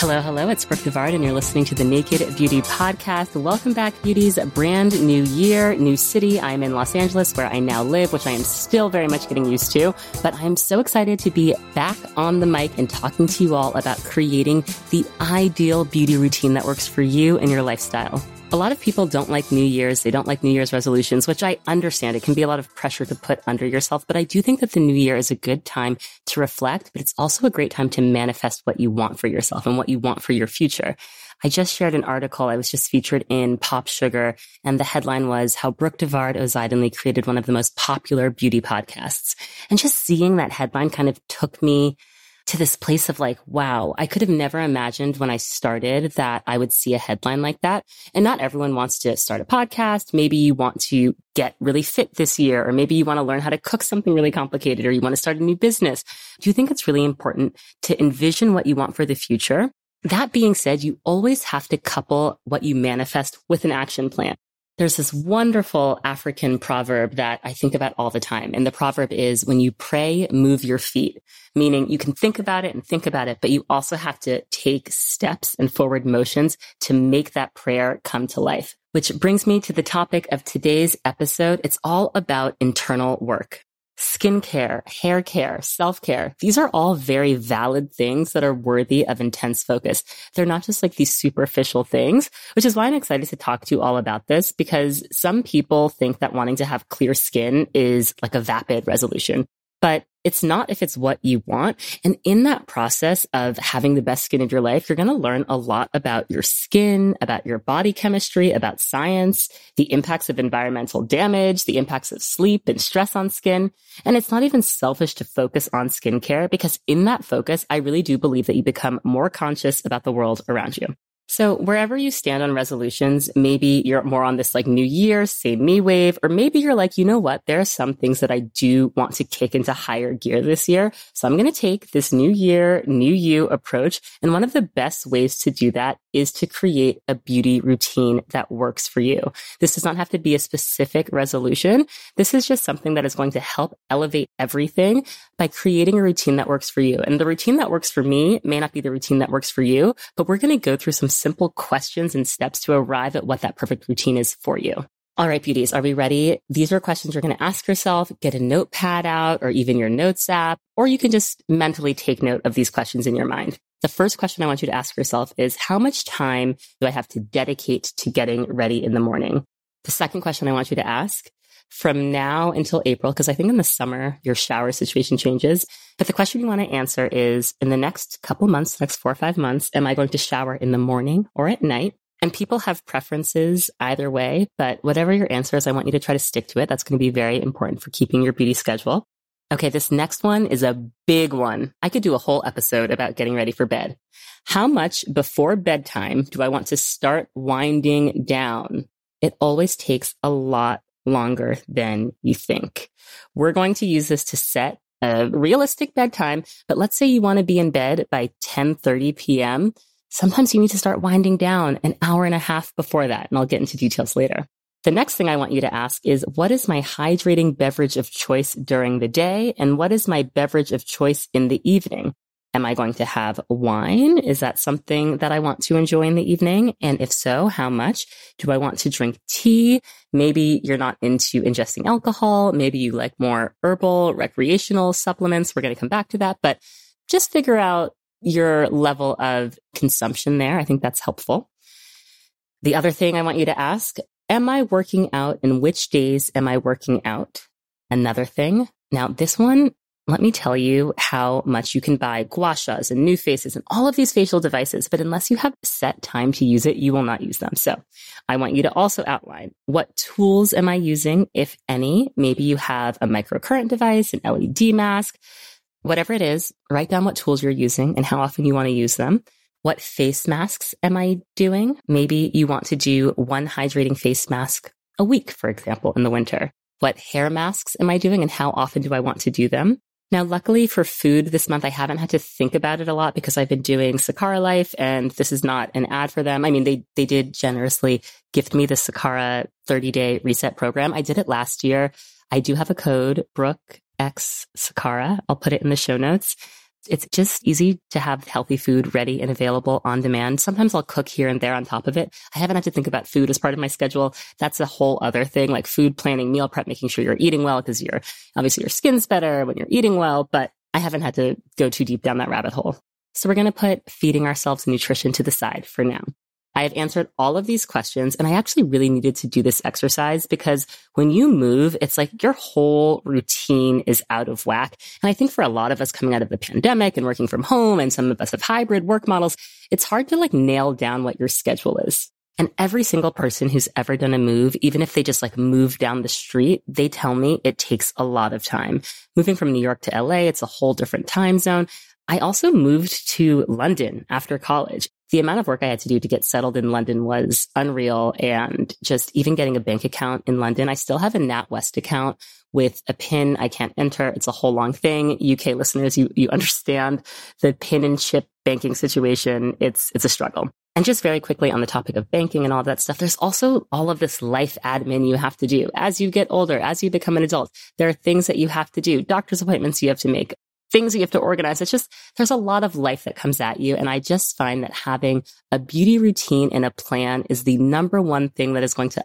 Hello, hello. It's Brooke Devard, and you're listening to the Naked Beauty Podcast. Welcome back, beauties. Brand new year, new city. I'm in Los Angeles, where I now live, which I am still very much getting used to. But I'm so excited to be back on the mic and talking to you all about creating the ideal beauty routine that works for you and your lifestyle. A lot of people don't like New Year's. They don't like New Year's resolutions, which I understand. It can be a lot of pressure to put under yourself, but I do think that the new year is a good time to reflect, but it's also a great time to manifest what you want for yourself and what you want for your future. I just shared an article. I was just featured in Pop Sugar and the headline was how Brooke Devard Ozaydinli created one of the most popular beauty podcasts. And just seeing that headline kind of took me to this place of like, wow, I could have never imagined when I started that I would see a headline like that. And not everyone wants to start a podcast. Maybe you want to get really fit this year, or maybe you want to learn how to cook something really complicated, or you want to start a new business. Do you think it's really important to envision what you want for the future? That being said, you always have to couple what you manifest with an action plan. There's this wonderful African proverb that I think about all the time. And the proverb is when you pray, move your feet, meaning you can think about it and think about it, but you also have to take steps and forward motions to make that prayer come to life. Which brings me to the topic of today's episode. It's all about internal work skincare, hair care, self care. These are all very valid things that are worthy of intense focus. They're not just like these superficial things, which is why I'm excited to talk to you all about this because some people think that wanting to have clear skin is like a vapid resolution but it's not if it's what you want. And in that process of having the best skin of your life, you're going to learn a lot about your skin, about your body chemistry, about science, the impacts of environmental damage, the impacts of sleep and stress on skin. And it's not even selfish to focus on skincare because in that focus, I really do believe that you become more conscious about the world around you. So wherever you stand on resolutions, maybe you're more on this like new year, same me wave, or maybe you're like, you know what? There are some things that I do want to kick into higher gear this year. So I'm going to take this new year, new you approach. And one of the best ways to do that is to create a beauty routine that works for you. This does not have to be a specific resolution. This is just something that is going to help elevate everything by creating a routine that works for you. And the routine that works for me may not be the routine that works for you, but we're going to go through some simple questions and steps to arrive at what that perfect routine is for you. All right, beauties, are we ready? These are questions you're going to ask yourself. Get a notepad out or even your notes app, or you can just mentally take note of these questions in your mind. The first question I want you to ask yourself is how much time do I have to dedicate to getting ready in the morning? The second question I want you to ask from now until April, because I think in the summer your shower situation changes. But the question you want to answer is in the next couple months, next four or five months, am I going to shower in the morning or at night? And people have preferences either way, but whatever your answer is, I want you to try to stick to it. That's going to be very important for keeping your beauty schedule. Okay, this next one is a big one. I could do a whole episode about getting ready for bed. How much before bedtime do I want to start winding down? It always takes a lot longer than you think. We're going to use this to set a realistic bedtime, but let's say you want to be in bed by 10:30 p.m. Sometimes you need to start winding down an hour and a half before that, and I'll get into details later. The next thing I want you to ask is what is my hydrating beverage of choice during the day and what is my beverage of choice in the evening? Am I going to have wine? Is that something that I want to enjoy in the evening? And if so, how much? Do I want to drink tea? Maybe you're not into ingesting alcohol. Maybe you like more herbal, recreational supplements. We're going to come back to that, but just figure out your level of consumption there. I think that's helpful. The other thing I want you to ask, am I working out and which days am I working out? Another thing. Now, this one let me tell you how much you can buy gua shas and NuFACEs and all of these facial devices. But unless you have set time to use it, you will not use them. So I want you to also outline what tools am I using, if any? Maybe you have a microcurrent device, an LED mask, whatever it is, write down what tools you're using and how often you want to use them. What face masks am I doing? Maybe you want to do one hydrating face mask a week, for example, in the winter. What hair masks am I doing and how often do I want to do them? Now, luckily for food this month, I haven't had to think about it a lot because I've been doing Sakara Life and this is not an ad for them. I mean, they, they did generously gift me the Sakara 30 day reset program. I did it last year. I do have a code, Brooke X Sakara. I'll put it in the show notes. It's just easy to have healthy food ready and available on demand. Sometimes I'll cook here and there on top of it. I haven't had to think about food as part of my schedule. That's a whole other thing, like food planning, meal prep, making sure you're eating well because you're obviously your skin's better when you're eating well, but I haven't had to go too deep down that rabbit hole. So we're going to put feeding ourselves nutrition to the side for now. I have answered all of these questions and I actually really needed to do this exercise because when you move, it's like your whole routine is out of whack. And I think for a lot of us coming out of the pandemic and working from home and some of us have hybrid work models, it's hard to like nail down what your schedule is. And every single person who's ever done a move, even if they just like move down the street, they tell me it takes a lot of time. Moving from New York to LA, it's a whole different time zone. I also moved to London after college. The amount of work I had to do to get settled in London was unreal. And just even getting a bank account in London, I still have a NatWest account with a pin I can't enter. It's a whole long thing. UK listeners, you, you understand the pin and chip banking situation. It's, it's a struggle. And just very quickly on the topic of banking and all that stuff, there's also all of this life admin you have to do as you get older, as you become an adult. There are things that you have to do, doctor's appointments you have to make, things you have to organize. It's just, there's a lot of life that comes at you. And I just find that having a beauty routine and a plan is the number one thing that is going to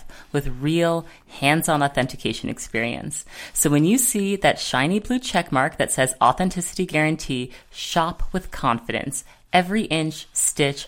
with real hands-on authentication experience. So when you see that shiny blue check mark that says authenticity guarantee, shop with confidence. Every inch, stitch,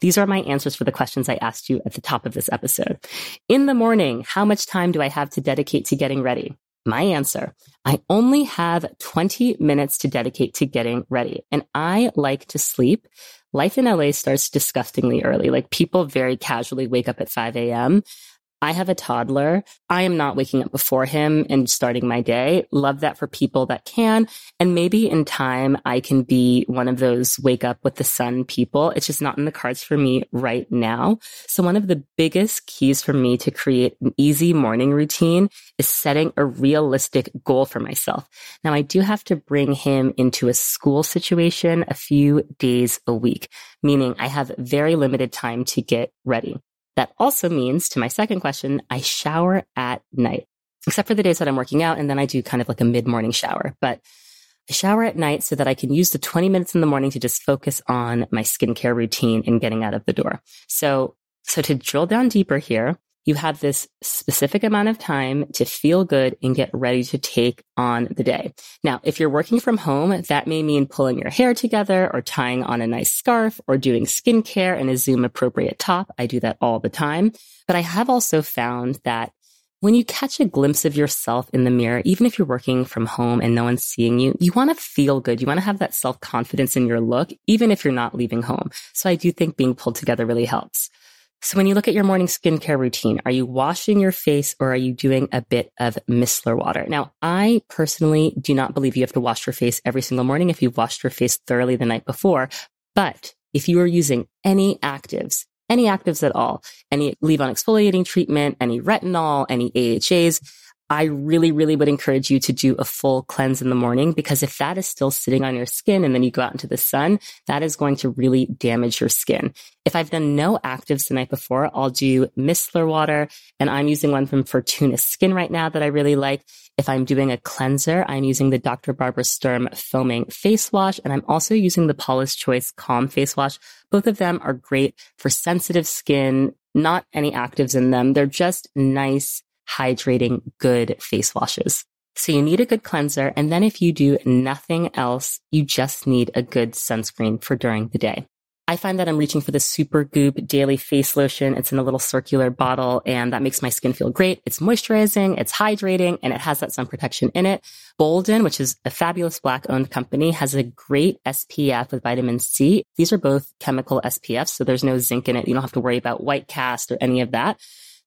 These are my answers for the questions I asked you at the top of this episode. In the morning, how much time do I have to dedicate to getting ready? My answer, I only have 20 minutes to dedicate to getting ready and I like to sleep. Life in LA starts disgustingly early. Like people very casually wake up at 5 a.m. I have a toddler. I am not waking up before him and starting my day. Love that for people that can. And maybe in time, I can be one of those wake up with the sun people. It's just not in the cards for me right now. So one of the biggest keys for me to create an easy morning routine is setting a realistic goal for myself. Now I do have to bring him into a school situation a few days a week, meaning I have very limited time to get ready. That also means to my second question, I shower at night, except for the days that I'm working out. And then I do kind of like a mid morning shower, but I shower at night so that I can use the 20 minutes in the morning to just focus on my skincare routine and getting out of the door. So, so to drill down deeper here, you have this specific amount of time to feel good and get ready to take on the day. Now, if you're working from home, that may mean pulling your hair together or tying on a nice scarf or doing skincare in a Zoom appropriate top. I do that all the time. But I have also found that when you catch a glimpse of yourself in the mirror, even if you're working from home and no one's seeing you, you want to feel good. You want to have that self confidence in your look, even if you're not leaving home. So I do think being pulled together really helps. So when you look at your morning skincare routine, are you washing your face or are you doing a bit of micellar water? Now, I personally do not believe you have to wash your face every single morning if you've washed your face thoroughly the night before. But if you are using any actives, any actives at all, any leave-on exfoliating treatment, any retinol, any AHAs, I really, really would encourage you to do a full cleanse in the morning because if that is still sitting on your skin and then you go out into the sun, that is going to really damage your skin. If I've done no actives the night before, I'll do micellar water and I'm using one from Fortuna Skin right now that I really like. If I'm doing a cleanser, I'm using the Dr. Barbara Sturm foaming face wash and I'm also using the Paula's Choice Calm face wash. Both of them are great for sensitive skin, not any actives in them. They're just nice hydrating, good face washes. So you need a good cleanser. And then if you do nothing else, you just need a good sunscreen for during the day. I find that I'm reaching for the Super Goop daily face lotion. It's in a little circular bottle and that makes my skin feel great. It's moisturizing, it's hydrating, and it has that sun protection in it. Bolden, which is a fabulous black owned company, has a great SPF with vitamin C. These are both chemical SPFs, so there's no zinc in it. You don't have to worry about white cast or any of that.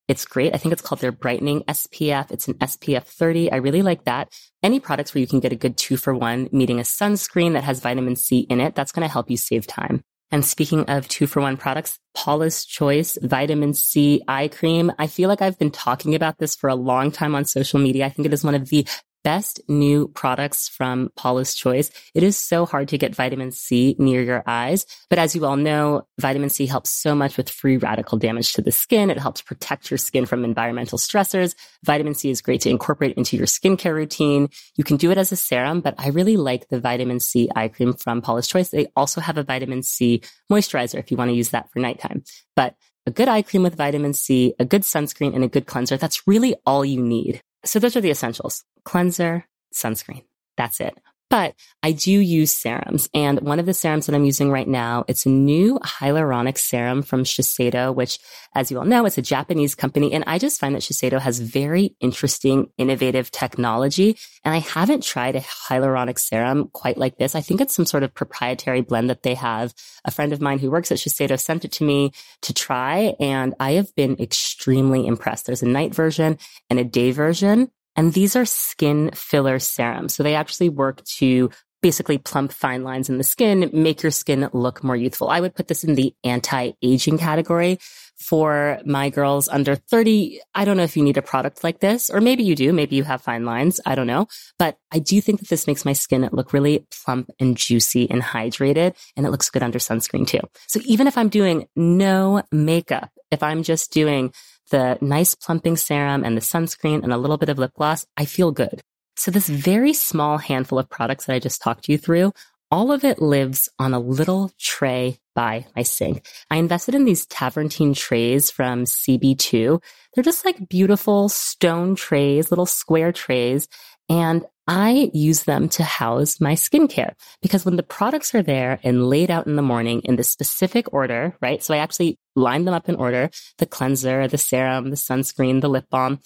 It's great. I think it's called their brightening SPF. It's an SPF 30. I really like that. Any products where you can get a good two for one, meeting a sunscreen that has vitamin C in it, that's going to help you save time. And speaking of two for one products, Paula's Choice Vitamin C Eye Cream. I feel like I've been talking about this for a long time on social media. I think it is one of the best new products from Paula's Choice. It is so hard to get vitamin C near your eyes. But as you all know, vitamin C helps so much with free radical damage to the skin. It helps protect your skin from environmental stressors. Vitamin C is great to incorporate into your skincare routine. You can do it as a serum, but I really like the vitamin C eye cream from Paula's Choice. They also have a vitamin C moisturizer if you want to use that for nighttime. But a good eye cream with vitamin C, a good sunscreen, and a good cleanser. That's really all you need. So those are the essentials. Cleanser, sunscreen. That's it. But I do use serums. And one of the serums that I'm using right now, it's a new hyaluronic serum from Shiseido, which, as you all know, it's a Japanese company. And I just find that Shiseido has very interesting, innovative technology. And I haven't tried a hyaluronic serum quite like this. I think it's some sort of proprietary blend that they have. A friend of mine who works at Shiseido sent it to me to try. And I have been extremely impressed. There's a night version and a day version. And these are skin filler serums. So they actually work to basically plump fine lines in the skin, make your skin look more youthful. I would put this in the anti-aging category for my girls under 30. I don't know if you need a product like this, or maybe you do. Maybe you have fine lines. I don't know. But I do think that this makes my skin look really plump and juicy and hydrated. And it looks good under sunscreen too. So even if I'm doing no makeup, if I'm just doing the nice plumping serum and the sunscreen and a little bit of lip gloss, I feel good. So this very small handful of products that I just talked you through, all of it lives on a little tray by my sink. I invested in these Taverntine trays from CB2. They're just like beautiful stone trays, little square trays. And I use them to house my skincare because when the products are there and laid out in the morning in the specific order, right? So I actually line them up in order, the cleanser, the serum, the sunscreen, the lip balm.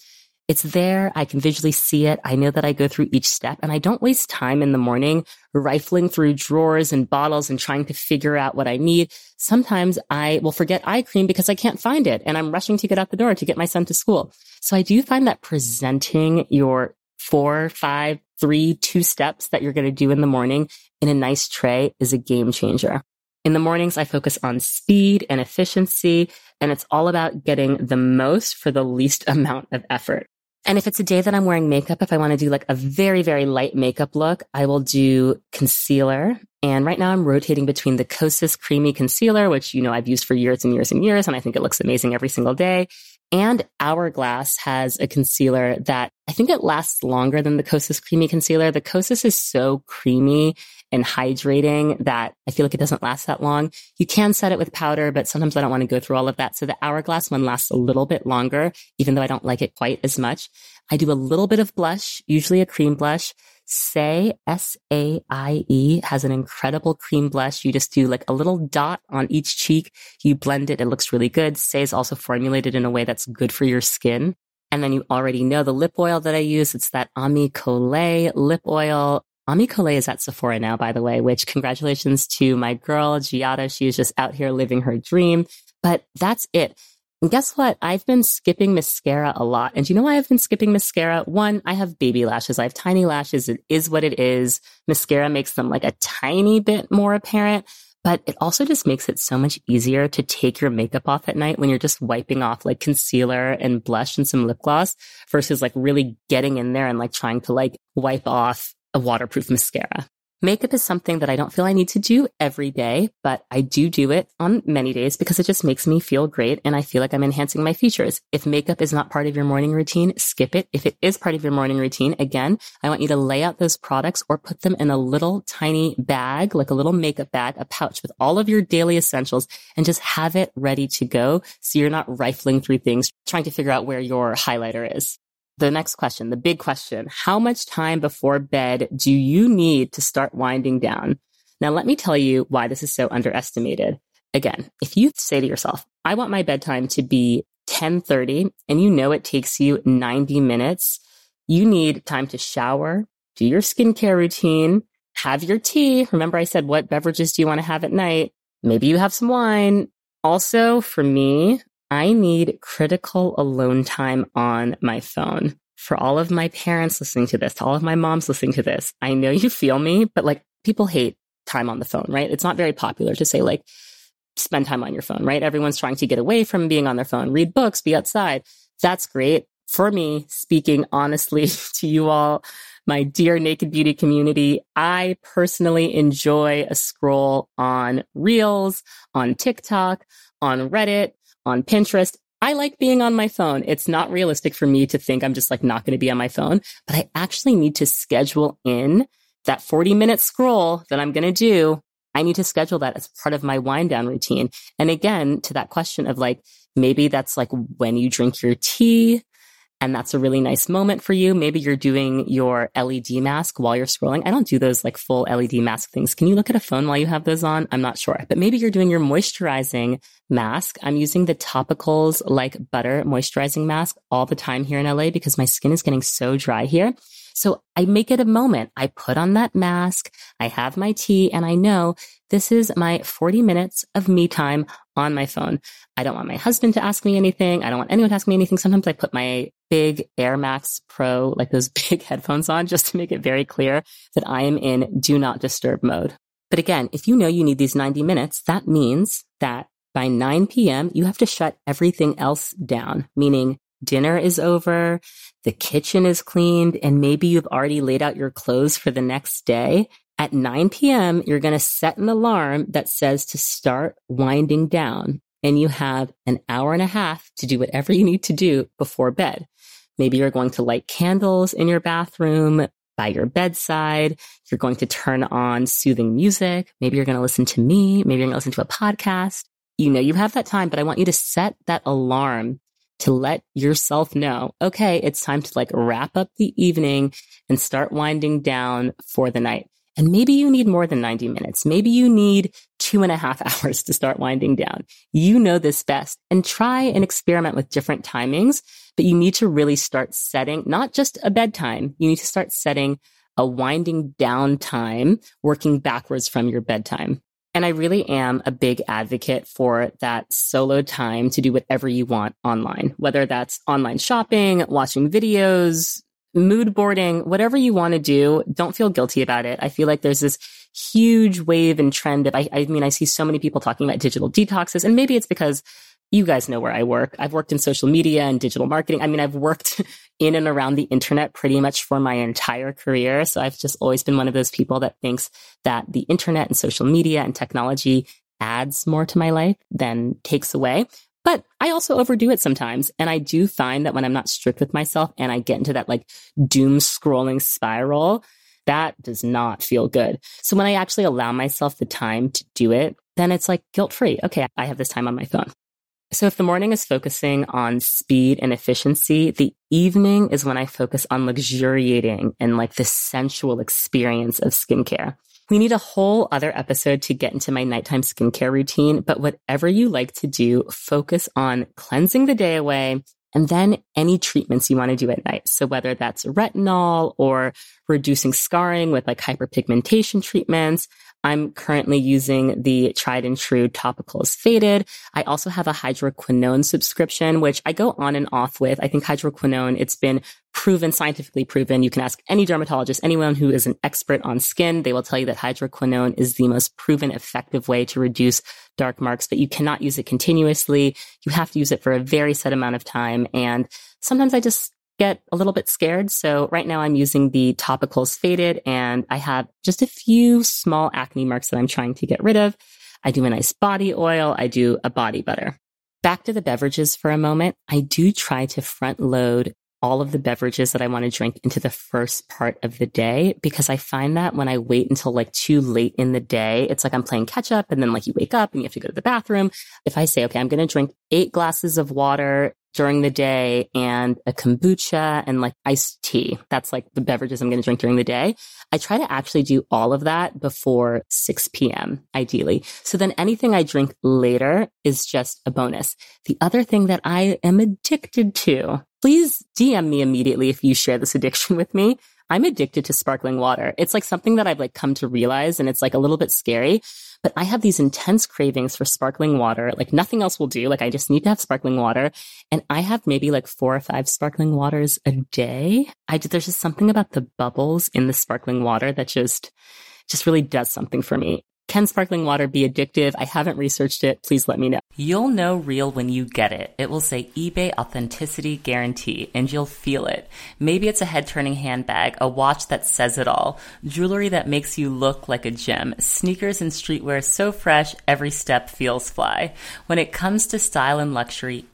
It's there. I can visually see it. I know that I go through each step and I don't waste time in the morning rifling through drawers and bottles and trying to figure out what I need. Sometimes I will forget eye cream because I can't find it and I'm rushing to get out the door to get my son to school. So I do find that presenting your four, five, three, two steps that you're going to do in the morning in a nice tray is a game changer. In the mornings, I focus on speed and efficiency, and it's all about getting the most for the least amount of effort. And if it's a day that I'm wearing makeup, if I want to do like a very, very light makeup look, I will do concealer. And right now I'm rotating between the Kosas Creamy Concealer, which, you know, I've used for years and years and years. And I think it looks amazing every single day. And Hourglass has a concealer that I think it lasts longer than the Kosas Creamy Concealer. The Kosas is so creamy and hydrating that I feel like it doesn't last that long. You can set it with powder, but sometimes I don't want to go through all of that. So the Hourglass one lasts a little bit longer, even though I don't like it quite as much. I do a little bit of blush, usually a cream blush. Saie, S-A-I-E has an incredible cream blush. You just do like a little dot on each cheek. You blend it. It looks really good. Saie is also formulated in a way that's good for your skin. And then you already know the lip oil that I use. It's that Ami Colé lip oil. Ami Colé is at Sephora now, by the way, which congratulations to my girl, Diarrha. She is just out here living her dream. But that's it. And guess what? I've been skipping mascara a lot. And you know why I've been skipping mascara? One, I have baby lashes. I have tiny lashes. It is what it is. Mascara makes them like a tiny bit more apparent, but it also just makes it so much easier to take your makeup off at night when you're just wiping off like concealer and blush and some lip gloss versus like really getting in there and like trying to like wipe off a waterproof mascara. Makeup is something that I don't feel I need to do every day, but I do do it on many days because it just makes me feel great and I feel like I'm enhancing my features. If makeup is not part of your morning routine, skip it. If it is part of your morning routine, again, I want you to lay out those products or put them in a little tiny bag, like a little makeup bag, a pouch with all of your daily essentials and just have it ready to go. So you're not rifling through things, trying to figure out where your highlighter is. The next question, the big question. How much time before bed do you need to start winding down? Now, let me tell you why this is so underestimated. Again, if you say to yourself, I want my bedtime to be 1030 and you know it takes you 90 minutes, you need time to shower, do your skincare routine, have your tea. Remember I said, what beverages do you want to have at night? Maybe you have some wine. Also, for me, I need critical alone time on my phone. For all of my parents listening to this, to all of my moms listening to this, I know you feel me, but like people hate time on the phone, right? It's not very popular to say like, spend time on your phone, right? Everyone's trying to get away from being on their phone, read books, be outside. That's great. For me, speaking honestly to you all, my dear Naked Beauty community, I personally enjoy a scroll on Reels, on TikTok, on Reddit, on Pinterest. I like being on my phone. It's not realistic for me to think I'm just like not going to be on my phone, but I actually need to schedule in that 40 minute scroll that I'm going to do. I need to schedule that as part of my wind down routine. And again, to that question of like, maybe that's like when you drink your tea, and that's a really nice moment for you. Maybe you're doing your LED mask while you're scrolling. I don't do those like full LED mask things. Can you look at a phone while you have those on? I'm not sure, but maybe you're doing your moisturizing mask. I'm using the topicals like butter moisturizing mask all the time here in LA because my skin is getting so dry here. So I make it a moment. I put on that mask. I have my tea and I know this is my 40 minutes of me time on my phone. I don't want my husband to ask me anything. I don't want anyone to ask me anything. Sometimes I put my big Air Max Pro, like those big headphones on just to make it very clear that I am in do not disturb mode. But again, if you know you need these 90 minutes, that means that by 9 p.m., you have to shut everything else down, meaning dinner is over, the kitchen is cleaned, and maybe you've already laid out your clothes for the next day. At 9 p.m., you're going to set an alarm that says to start winding down. And you have an hour and a half to do whatever you need to do before bed. Maybe you're going to light candles in your bathroom, by your bedside. You're going to turn on soothing music. Maybe you're going to listen to me. Maybe you're going to listen to a podcast. You know, you have that time, but I want you to set that alarm to let yourself know, okay, it's time to like wrap up the evening and start winding down for the night. And maybe you need more than 90 minutes. Maybe you need two and a half hours to start winding down. You know this best and try and experiment with different timings, but you need to really start setting not just a bedtime. You need to start setting a winding down time, working backwards from your bedtime. And I really am a big advocate for that solo time to do whatever you want online, whether that's online shopping, watching videos, mood boarding, whatever you want to do. Don't feel guilty about it. I feel like there's this huge wave and trend of, I, I mean, I see so many people talking about digital detoxes and maybe it's because you guys know where I work. I've worked in social media and digital marketing. I mean, I've worked in and around the internet pretty much for my entire career. So I've just always been one of those people that thinks that the internet and social media and technology adds more to my life than takes away. But I also overdo it sometimes. And I do find that when I'm not strict with myself and I get into that like doom scrolling spiral, that does not feel good. So when I actually allow myself the time to do it, then it's like guilt free. Okay, I have this time on my phone. So if the morning is focusing on speed and efficiency, the evening is when I focus on luxuriating and like the sensual experience of skincare. We need a whole other episode to get into my nighttime skincare routine, but whatever you like to do, focus on cleansing the day away and then any treatments you want to do at night. So whether that's retinol or reducing scarring with like hyperpigmentation treatments, I'm currently using the tried and true topicals faded. I also have a hydroquinone subscription, which I go on and off with. I think hydroquinone, it's been proven, scientifically proven. You can ask any dermatologist, anyone who is an expert on skin. They will tell you that hydroquinone is the most proven effective way to reduce dark marks, but you cannot use it continuously. You have to use it for a very set amount of time. And sometimes I just get a little bit scared. So right now I'm using the topicals faded and I have just a few small acne marks that I'm trying to get rid of. I do a nice body oil. I do a body butter. Back to the beverages for a moment. I do try to front load all of the beverages that I want to drink into the first part of the day because I find that when I wait until like too late in the day, it's like I'm playing catch up and then like you wake up and you have to go to the bathroom. If I say, okay, I'm going to drink eight glasses of water during the day and a kombucha and like iced tea. That's like the beverages I'm going to drink during the day. I try to actually do all of that before 6 p.m. ideally. So then anything I drink later is just a bonus. The other thing that I am addicted to, please DM me immediately if you share this addiction with me. I'm addicted to sparkling water. It's like something that I've like come to realize and it's like a little bit scary, but I have these intense cravings for sparkling water. Like nothing else will do. Like I just need to have sparkling water. And I have maybe like four or five sparkling waters a day. I there's just something about the bubbles in the sparkling water that just, just really does something for me. Can sparkling water be addictive? I haven't researched it. Please let me know. You'll know real when you get it. It will say eBay authenticity guarantee and you'll feel it. Maybe it's a head turning handbag, a watch that says it all, jewelry that makes you look like a gem, sneakers and streetwear so fresh every step feels fly. When it comes to style and luxury,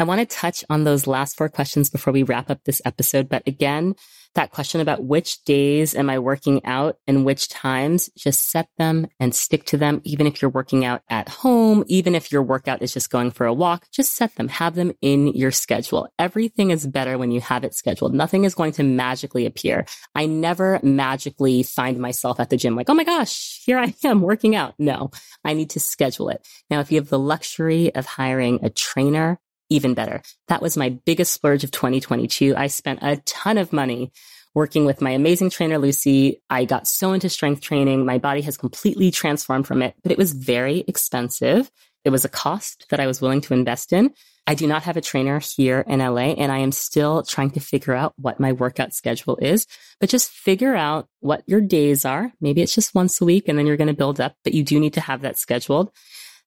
I want to touch on those last four questions before we wrap up this episode. But again, that question about which days am I working out and which times, just set them and stick to them. Even if you're working out at home, even if your workout is just going for a walk, just set them, have them in your schedule. Everything is better when you have it scheduled. Nothing is going to magically appear. I never magically find myself at the gym like, Oh my gosh, here I am working out. No, I need to schedule it. Now, if you have the luxury of hiring a trainer, even better. That was my biggest splurge of 2022. I spent a ton of money working with my amazing trainer, Lucy. I got so into strength training. My body has completely transformed from it, but it was very expensive. It was a cost that I was willing to invest in. I do not have a trainer here in LA and I am still trying to figure out what my workout schedule is, but just figure out what your days are. Maybe it's just once a week and then you're going to build up, but you do need to have that scheduled.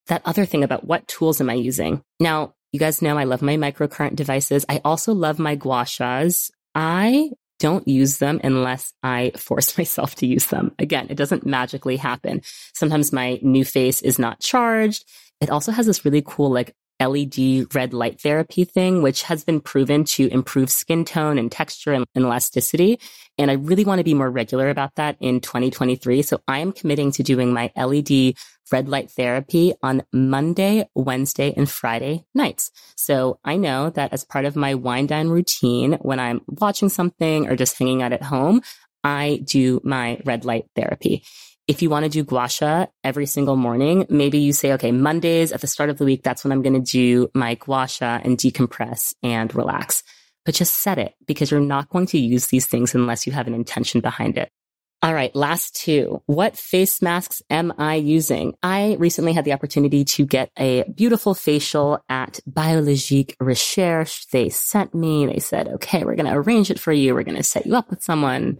That other thing about what tools am I using? Now, you guys know I love my microcurrent devices. I also love my gua shas. I don't use them unless I force myself to use them. Again, it doesn't magically happen. Sometimes my NuFACE is not charged. It also has this really cool like LED red light therapy thing, which has been proven to improve skin tone and texture and elasticity. And I really want to be more regular about that in 2023. So I am committing to doing my LED red light therapy on Monday, Wednesday, and Friday nights. So I know that as part of my wine dine routine, when I'm watching something or just hanging out at home, I do my red light therapy. If you want to do gua sha every single morning, maybe you say, okay, Mondays at the start of the week, that's when I'm going to do my gua sha and decompress and relax. But just set it because you're not going to use these things unless you have an intention behind it. All right, last two. What face masks am I using? I recently had the opportunity to get a beautiful facial at Biologique Recherche. They sent me, they said, okay, we're going to arrange it for you. We're going to set you up with someone.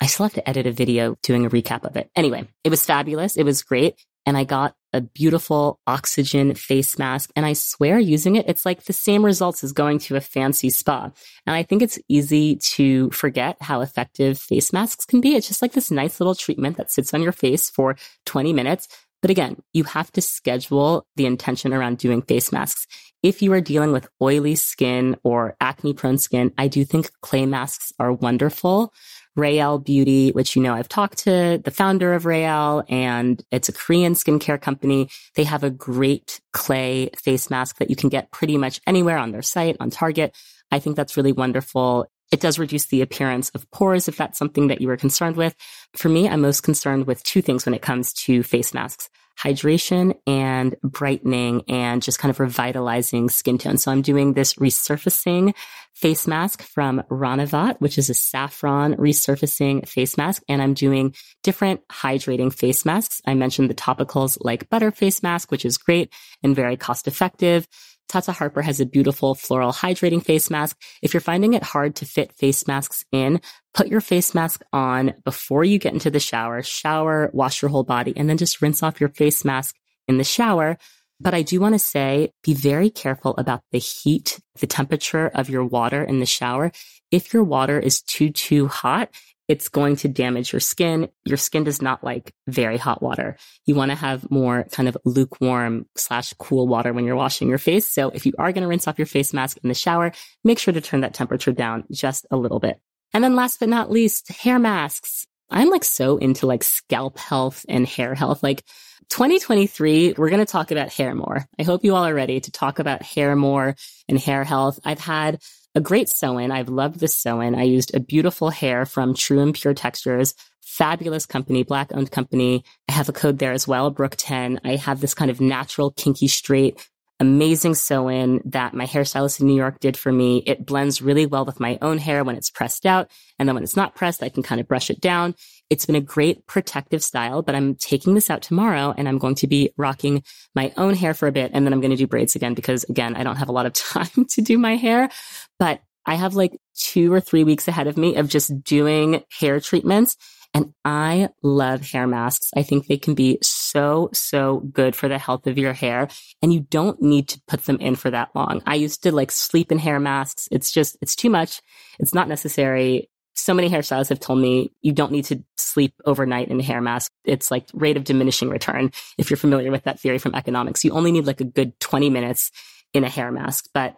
I still have to edit a video doing a recap of it. Anyway, it was fabulous. It was great. And I got a beautiful oxygen face mask. And I swear using it, it's like the same results as going to a fancy spa. And I think it's easy to forget how effective face masks can be. It's just like this nice little treatment that sits on your face for 20 minutes. But again, you have to schedule the intention around doing face masks. If you are dealing with oily skin or acne prone skin, I do think clay masks are wonderful. Rael Beauty, which you know I've talked to the founder of Rael and it's a Korean skincare company. They have a great clay face mask that you can get pretty much anywhere on their site, on Target. I think that's really wonderful. It does reduce the appearance of pores if that's something that you are concerned with. For me, I'm most concerned with two things when it comes to face masks hydration and brightening and just kind of revitalizing skin tone. So I'm doing this resurfacing face mask from Ranavat, which is a saffron resurfacing face mask. And I'm doing different hydrating face masks. I mentioned the topicals like butter face mask, which is great and very cost effective. Tata Harper has a beautiful floral hydrating face mask. If you're finding it hard to fit face masks in, put your face mask on before you get into the shower, shower, wash your whole body, and then just rinse off your face mask in the shower. But I do want to say be very careful about the heat, the temperature of your water in the shower. If your water is too, too hot, it's going to damage your skin. Your skin does not like very hot water. You want to have more kind of lukewarm slash cool water when you're washing your face. So if you are going to rinse off your face mask in the shower, make sure to turn that temperature down just a little bit. And then last but not least, hair masks. I'm like so into like scalp health and hair health. Like 2023, we're going to talk about hair more. I hope you all are ready to talk about hair more and hair health. I've had a great sew-in. I've loved this sew-in. I used a beautiful hair from True and Pure Textures, fabulous company, black owned company. I have a code there as well, Brooke 10. I have this kind of natural, kinky, straight, amazing sew-in that my hairstylist in New York did for me. It blends really well with my own hair when it's pressed out. And then when it's not pressed, I can kind of brush it down. It's been a great protective style, but I'm taking this out tomorrow and I'm going to be rocking my own hair for a bit. And then I'm going to do braids again because again, I don't have a lot of time to do my hair, but I have like two or three weeks ahead of me of just doing hair treatments. And I love hair masks. I think they can be so so good for the health of your hair. And you don't need to put them in for that long. I used to like sleep in hair masks. It's just, it's too much. It's not necessary so many hairstylists have told me you don't need to sleep overnight in a hair mask. It's like rate of diminishing return. If you're familiar with that theory from economics, you only need like a good 20 minutes in a hair mask, but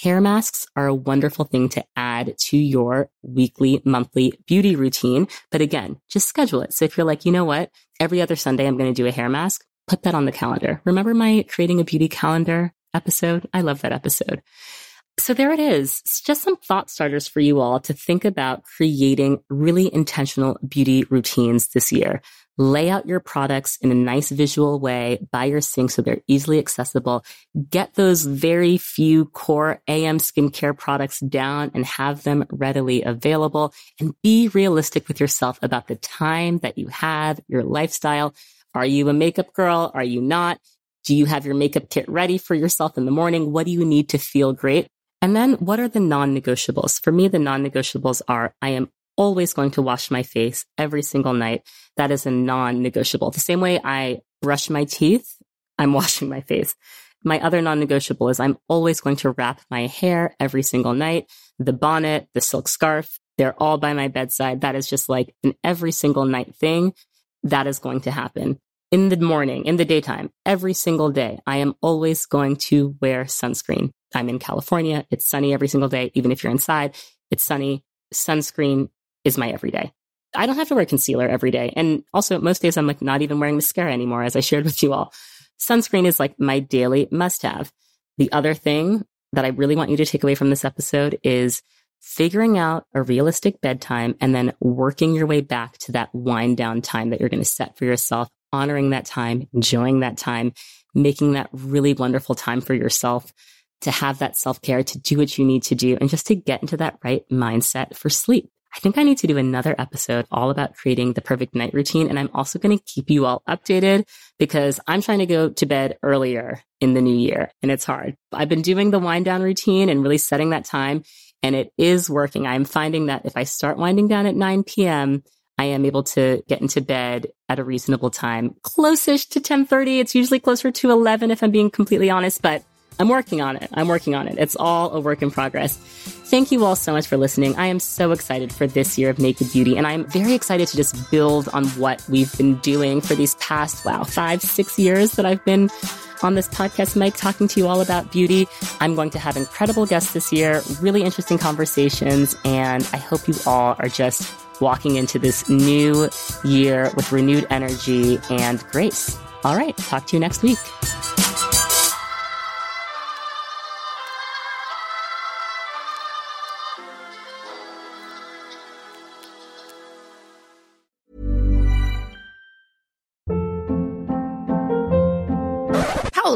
hair masks are a wonderful thing to add to your weekly, monthly beauty routine. But again, just schedule it. So if you're like, you know what? Every other Sunday, I'm going to do a hair mask. Put that on the calendar. Remember my creating a beauty calendar episode? I love that episode. So there it is. It's just some thought starters for you all to think about creating really intentional beauty routines this year. Lay out your products in a nice visual way by your sink so they're easily accessible. Get those very few core AM skincare products down and have them readily available and be realistic with yourself about the time that you have, your lifestyle. Are you a makeup girl? Are you not? Do you have your makeup kit ready for yourself in the morning? What do you need to feel great? And then what are the non-negotiables? For me, the non-negotiables are I am always going to wash my face every single night. That is a non-negotiable. The same way I brush my teeth, I'm washing my face. My other non-negotiable is I'm always going to wrap my hair every single night. The bonnet, the silk scarf, they're all by my bedside. That is just like an every single night thing. That is going to happen in the morning, in the daytime, every single day. I am always going to wear sunscreen. I'm in California. It's sunny every single day. Even if you're inside, it's sunny. Sunscreen is my everyday. I don't have to wear concealer every day. And also most days I'm like not even wearing mascara anymore, as I shared with you all. Sunscreen is like my daily must have. The other thing that I really want you to take away from this episode is figuring out a realistic bedtime and then working your way back to that wind down time that you're going to set for yourself, honoring that time, enjoying that time, making that really wonderful time for yourself to have that self care, to do what you need to do, and just to get into that right mindset for sleep. I think I need to do another episode all about creating the perfect night routine. And I'm also going to keep you all updated because I'm trying to go to bed earlier in the new year and it's hard. I've been doing the wind down routine and really setting that time and it is working. I'm finding that if I start winding down at 9 p.m., I am able to get into bed at a reasonable time, close-ish to 1030. It's usually closer to 11 if I'm being completely honest, but I'm working on it. I'm working on it. It's all a work in progress. Thank you all so much for listening. I am so excited for this year of Naked Beauty, and I'm very excited to just build on what we've been doing for these past, wow, five, six years that I've been on this podcast mic talking to you all about beauty. I'm going to have incredible guests this year, really interesting conversations, and I hope you all are just walking into this new year with renewed energy and grace. All right, talk to you next week.